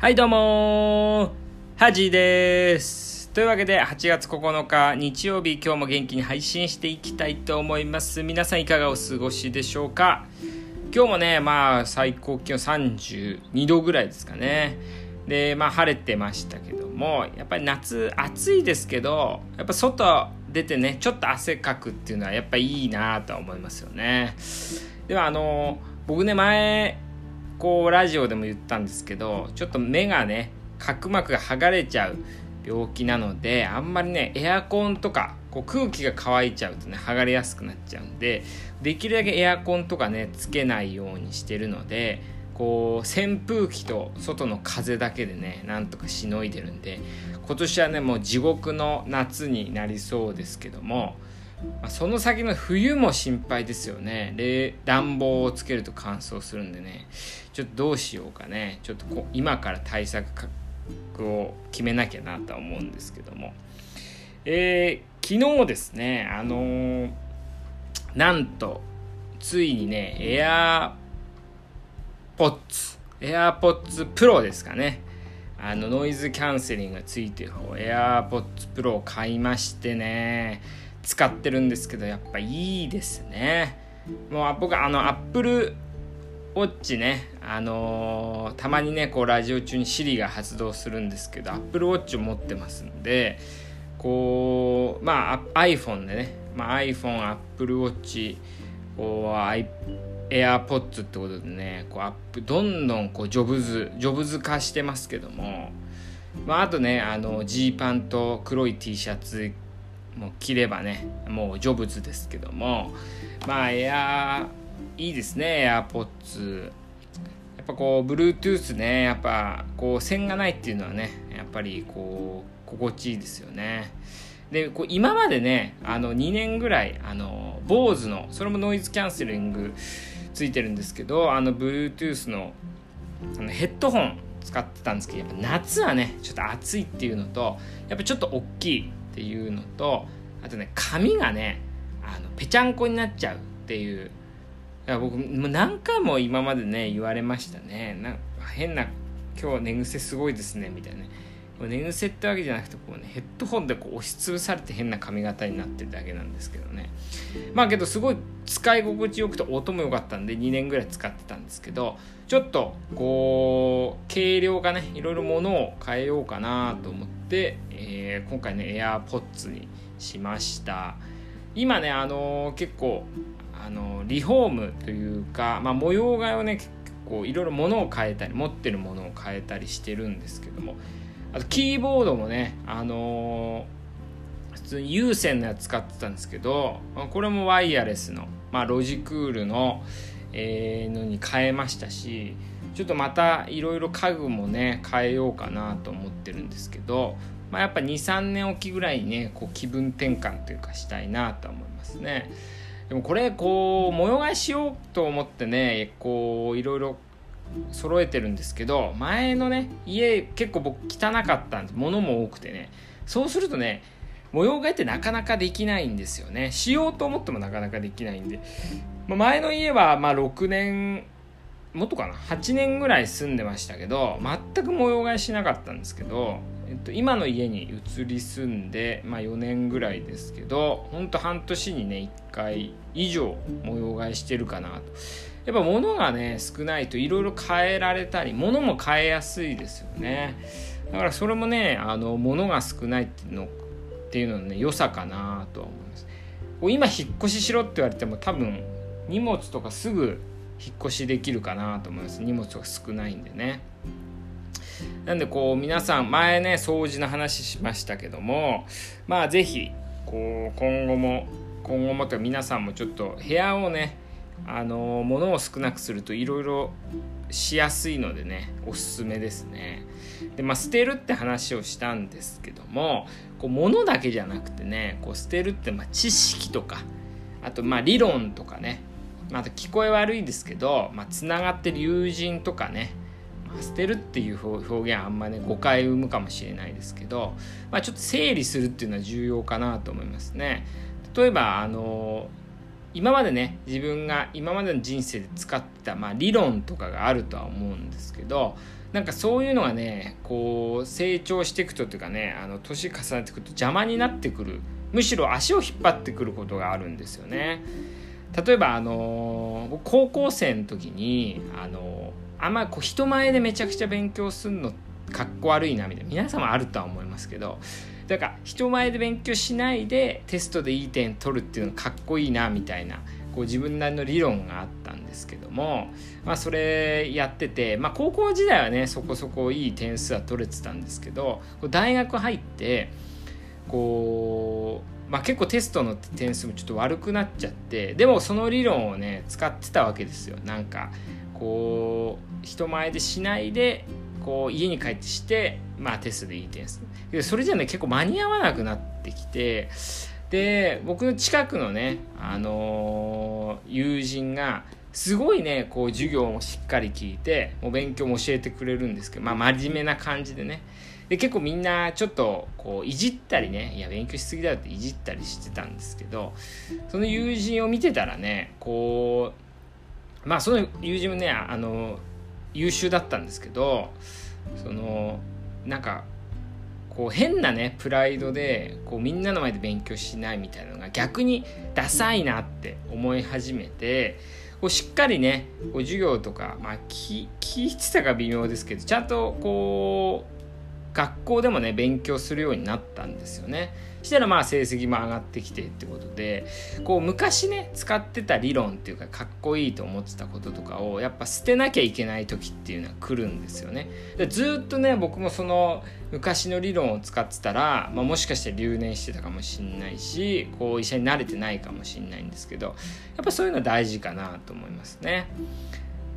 はいどうもハジーです。というわけで8月9日日曜日今日も元気に配信していきたいと思います。皆さんいかがお過ごしでしょうか？今日もねまあ最高気温32度ぐらいですかね。でまあ晴れてましたけどもやっぱり夏暑いですけどやっぱ外出てねちょっと汗かくっていうのはやっぱいいなと思いますよね。ではあの僕ね前こうラジオでも言ったんですけどちょっと目がね角膜が剥がれちゃう病気なのであんまりねエアコンとかこう空気が乾いちゃうとね剥がれやすくなっちゃうんでできるだけエアコンとかねつけないようにしてるのでこう扇風機と外の風だけでねなんとかしのいでるんで今年はねもう地獄の夏になりそうですけどもまあ、その先の冬も心配ですよね。冷暖房をつけると乾燥するんでね。ちょっとどうしようかね。ちょっとこ今から対策を決めなきゃなとは思うんですけども。えー、昨日ですねあのー、なんとついにねエアポッツエアポッツプロですかね。あのノイズキャンセリングがついてる方エアポッツプロを買いましてね。使ってるんですけどやっぱいいですね。もう僕あのアップルウォッチね。あのー、たまにねこうラジオ中に Siri が発動するんですけど Apple Watch を持ってますんでこうまあ iPhone でね、まあ、iPhone、Apple Watch こう AirPods ってことでねこうアップどんどんこうジョブズジョブズ化してますけども。まあ、あとねあのジーパンと黒い T シャツもう着ればねもう成仏ですけども。まあエアいいですねエアポッツ。やっぱこう Bluetooth ねやっぱこう線がないっていうのはねやっぱりこう心地いいですよね。でこう今までねあの2年ぐらいあの BOSE のそれもノイズキャンセリングついてるんですけどあの Bluetooth のあのヘッドホン使ってたんですけどやっぱ夏はねちょっと暑いっていうのとやっぱちょっと大きいっていうのとあとね髪がねあのぺちゃんこになっちゃうっていういや僕も何回も今までね言われましたね。な変な今日寝癖すごいですねみたいなね。寝癖ってわけじゃなくてこう、ね、ヘッドホンでこう押しつぶされて変な髪型になってるだけなんですけどね。まあけどすごい使い心地よくて音も良かったんで2年ぐらい使ってたんですけどちょっとこう軽量がねいろいろ物を変えようかなと思って、えー、今回ね AirPods にしました。今ねあのー、結構あのー、リフォームというか、まあ、模様替えをね結構いろいろ物を変えたり持ってるものを変えたりしてるんですけどもあとキーボードもねあのー、普通に有線のやつ使ってたんですけどこれもワイヤレスの、まあ、ロジクールの、えー、のに変えましたしちょっとまたいろいろ家具もね変えようかなと思ってるんですけど、まあ、やっぱ23年おきぐらいにねこう気分転換というかしたいなと思いますね。でもこれこう模様替えしようと思ってねこういろいろ揃えてるんですけど前のね家結構僕汚かったんで物も多くてね。そうするとね模様替えってなかなかできないんですよね。しようと思ってもなかなかできないんで、まあ、前の家はま6年もっとかな？8年ぐらい住んでましたけど全く模様替えしなかったんですけど、えっと、今の家に移り住んで、まあ、4年ぐらいですけどほんと半年にね1回以上模様替えしてるかなと。やっぱ物がね少ないといろいろ変えられたり物も変えやすいですよね。だからそれもねあの物が少ないっていうのっていうののね良さかなとは思います。今引っ越ししろって言われても多分荷物とかすぐ引っ越しできるかなと思います。荷物が少ないんでね。なんでこう皆さん前ね掃除の話しましたけどもまあ是非こう今後も今後もと皆さんもちょっと部屋をねあの物を少なくするといろいろしやすいのでねおすすめですね。でまあ捨てるって話をしたんですけどもこう物だけじゃなくてねこう捨てるってま知識とかあとまあ理論とかねまた聞こえ悪いですけど、まあ、つながってる友人とかね、捨てるっていう表現はあんまね誤解を生むかもしれないですけど、まあ、ちょっと整理するっていうのは重要かなと思いますね。例えばあの今までね自分が今までの人生で使ってた、まあ、理論とかがあるとは思うんですけどなんかそういうのがねこう成長していくとというかねあの年重ねていくと邪魔になってくるむしろ足を引っ張ってくることがあるんですよね。例えばあの高校生の時にあのあんまこう人前でめちゃくちゃ勉強するのかっこ悪いなみたいな皆様あるとは思いますけどだから人前で勉強しないでテストでいい点取るっていうのかっこいいなみたいなこう自分なりの理論があったんですけども、まあ、それやってて、まあ、高校時代はねそこそこいい点数は取れてたんですけど大学入ってこう、まあ、結構テストの点数もちょっと悪くなっちゃってでもその理論をね使ってたわけですよ。なんかこう人前でしないでこう家に帰ってして、まあ、テストでいい点数。それじゃね結構間に合わなくなってきてで僕の近くのね、あのー、友人がすごいねこう授業もしっかり聞いてもう勉強も教えてくれるんですけど、まあ、真面目な感じでね。で結構みんなちょっとこういじったりねいや勉強しすぎだっていじったりしてたんですけどその友人を見てたらねこうまあその友人もねあの優秀だったんですけどそのなんかこう変なねプライドでこうみんなの前で勉強しないみたいなのが逆にダサいなって思い始めてこうしっかりねこう授業とか、まあ、聞聞いてたか微妙ですけどちゃんとこう学校でもね勉強するようになったんですよね。したらまあ成績も上がってきてってことでこう昔ね使ってた理論っていうかかっこいいと思ってたこととかをやっぱ捨てなきゃいけない時っていうのは来るんですよね。でずっとね僕もその昔の理論を使ってたら、まあ、もしかして留年してたかもしんないしこう医者に慣れてないかもしんないんですけどやっぱそういうのは大事かなと思いますね。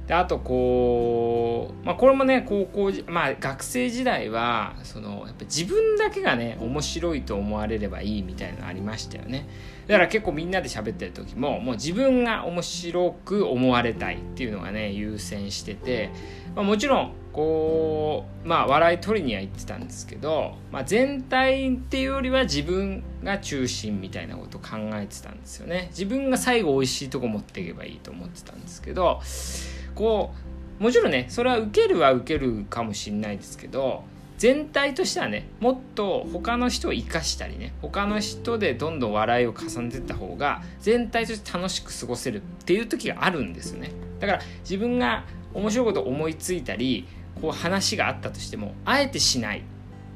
であとこう、まあ、これもね高校まあ学生時代はそのやっぱ自分だけがね面白いと思われればいいみたいなのありましたよね。だから結構みんなで喋ってる時ももう自分が面白く思われたいっていうのがね優先してて、まあ、もちろんこうまあ笑い取りには行ってたんですけど、まあ、全体っていうよりは自分が中心みたいなことを考えてたんですよね。自分が最後美味しいとこ持っていけばいいと思ってたんですけどこうもちろんねそれは受けるは受けるかもしれないですけど全体としてはねもっと他の人を生かしたりね他の人でどんどん笑いを重ねていった方が全体として楽しく過ごせるっていう時があるんですよね。だから自分が面白いこと思いついたりこう話があったとしてもあえてしない。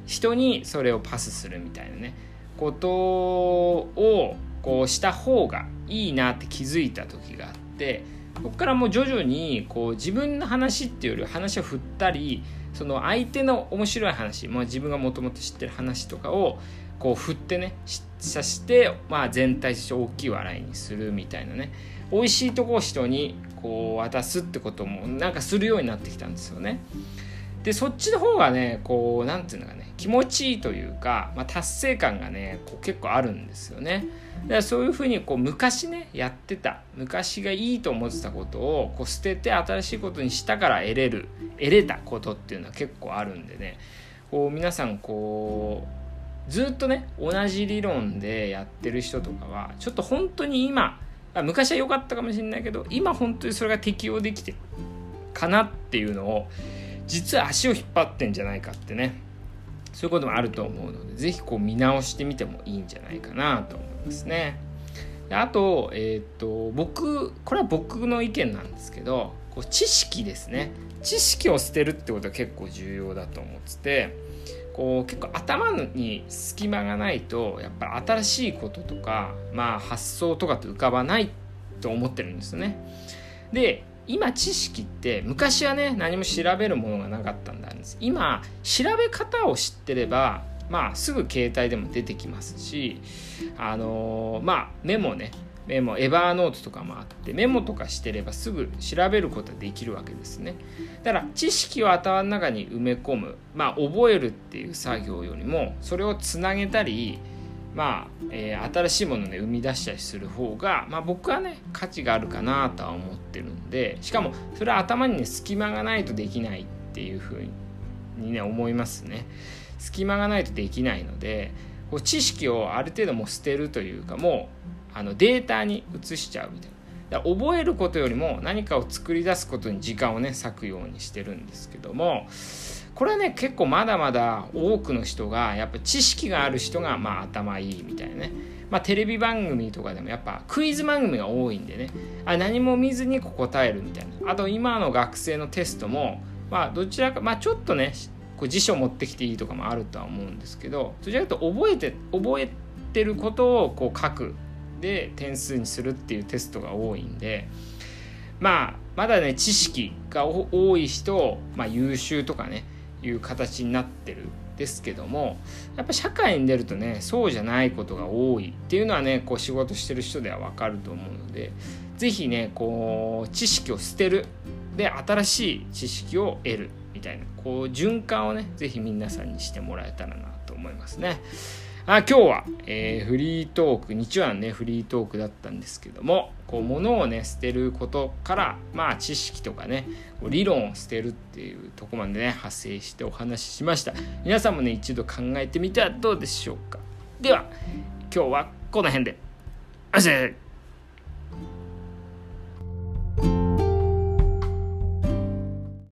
人にそれをパスするみたいなねことをこうした方がいいなって気づいた時があってここからもう徐々にこう自分の話っていうより話を振ったりその相手の面白い話、まあ、自分がもともと知ってる話とかをこう振ってねさして、まあ、全体として大きい笑いにするみたいなね美味しいとこを人にこう渡すってこともなんかするようになってきたんですよね。でそっちの方がねこう何て言うのかね気持ちいいというか、まあ、達成感がねこう結構あるんですよね。だからそういうふうにこう昔ねやってた昔がいいと思ってたことをこう捨てて新しいことにしたから得れる得れたことっていうのは結構あるんでねこう皆さんこうずっとね同じ理論でやってる人とかはちょっと本当に今昔は良かったかもしれないけど今本当にそれが適用できてるかなっていうのを実は足を引っ張ってんじゃないかってねそういうこともあると思うので是非こう見直してみてもいいんじゃないかなと思いますね。あと,、えーと、僕これは僕の意見なんですけどこう知識ですね知識を捨てるってことは結構重要だと思っててこう結構頭に隙間がないとやっぱり新しいこととか、まあ、発想とかって浮かばないと思ってるんですよね。で今知識って昔はね何も調べるものがなかったんです。今調べ方を知ってればまあすぐ携帯でも出てきますしあのー、まあメモね。メモエバーノートとかもあってメモとかしてればすぐ調べることができるわけですね。だから知識を頭の中に埋め込むまあ覚えるっていう作業よりもそれをつなげたりまあ、えー、新しいものを、ね、生み出したりする方が、まあ、僕はね価値があるかなとは思ってるんでしかもそれは頭にね隙間がないとできないっていうふうにね思いますね。隙間がないとできないのでこう知識をある程度も捨てるというかもうあのデータに移しちゃうみたいな。だ覚えることよりも何かを作り出すことに時間をね割くようにしてるんですけどもこれはね結構まだまだ多くの人がやっぱ知識がある人がまあ頭いいみたいなね。まあ、テレビ番組とかでもやっぱクイズ番組が多いんでね。あ何も見ずに答えるみたいな。あと今の学生のテストもまあどちらかまあちょっとねこう辞書持ってきていいとかもあるとは思うんですけどどちらかというと覚えて覚えてることをこう書く。で点数にするっていうテストが多いんでまあまだね知識が多い人、まあ、優秀とかねいう形になってるですけどもやっぱ社会に出るとねそうじゃないことが多いっていうのはねこう仕事してる人では分かると思うので是非ねこう知識を捨てるで新しい知識を得るみたいなこう循環をね是非皆さんにしてもらえたらなと思いますね。あ今日は、えー、フリートーク日曜はねフリートークだったんですけどもこう物をね捨てることからまあ知識とかね理論を捨てるっていうとこまでね派生してお話ししました。皆さんもね一度考えてみてはどうでしょうか。では今日はこの辺で。あし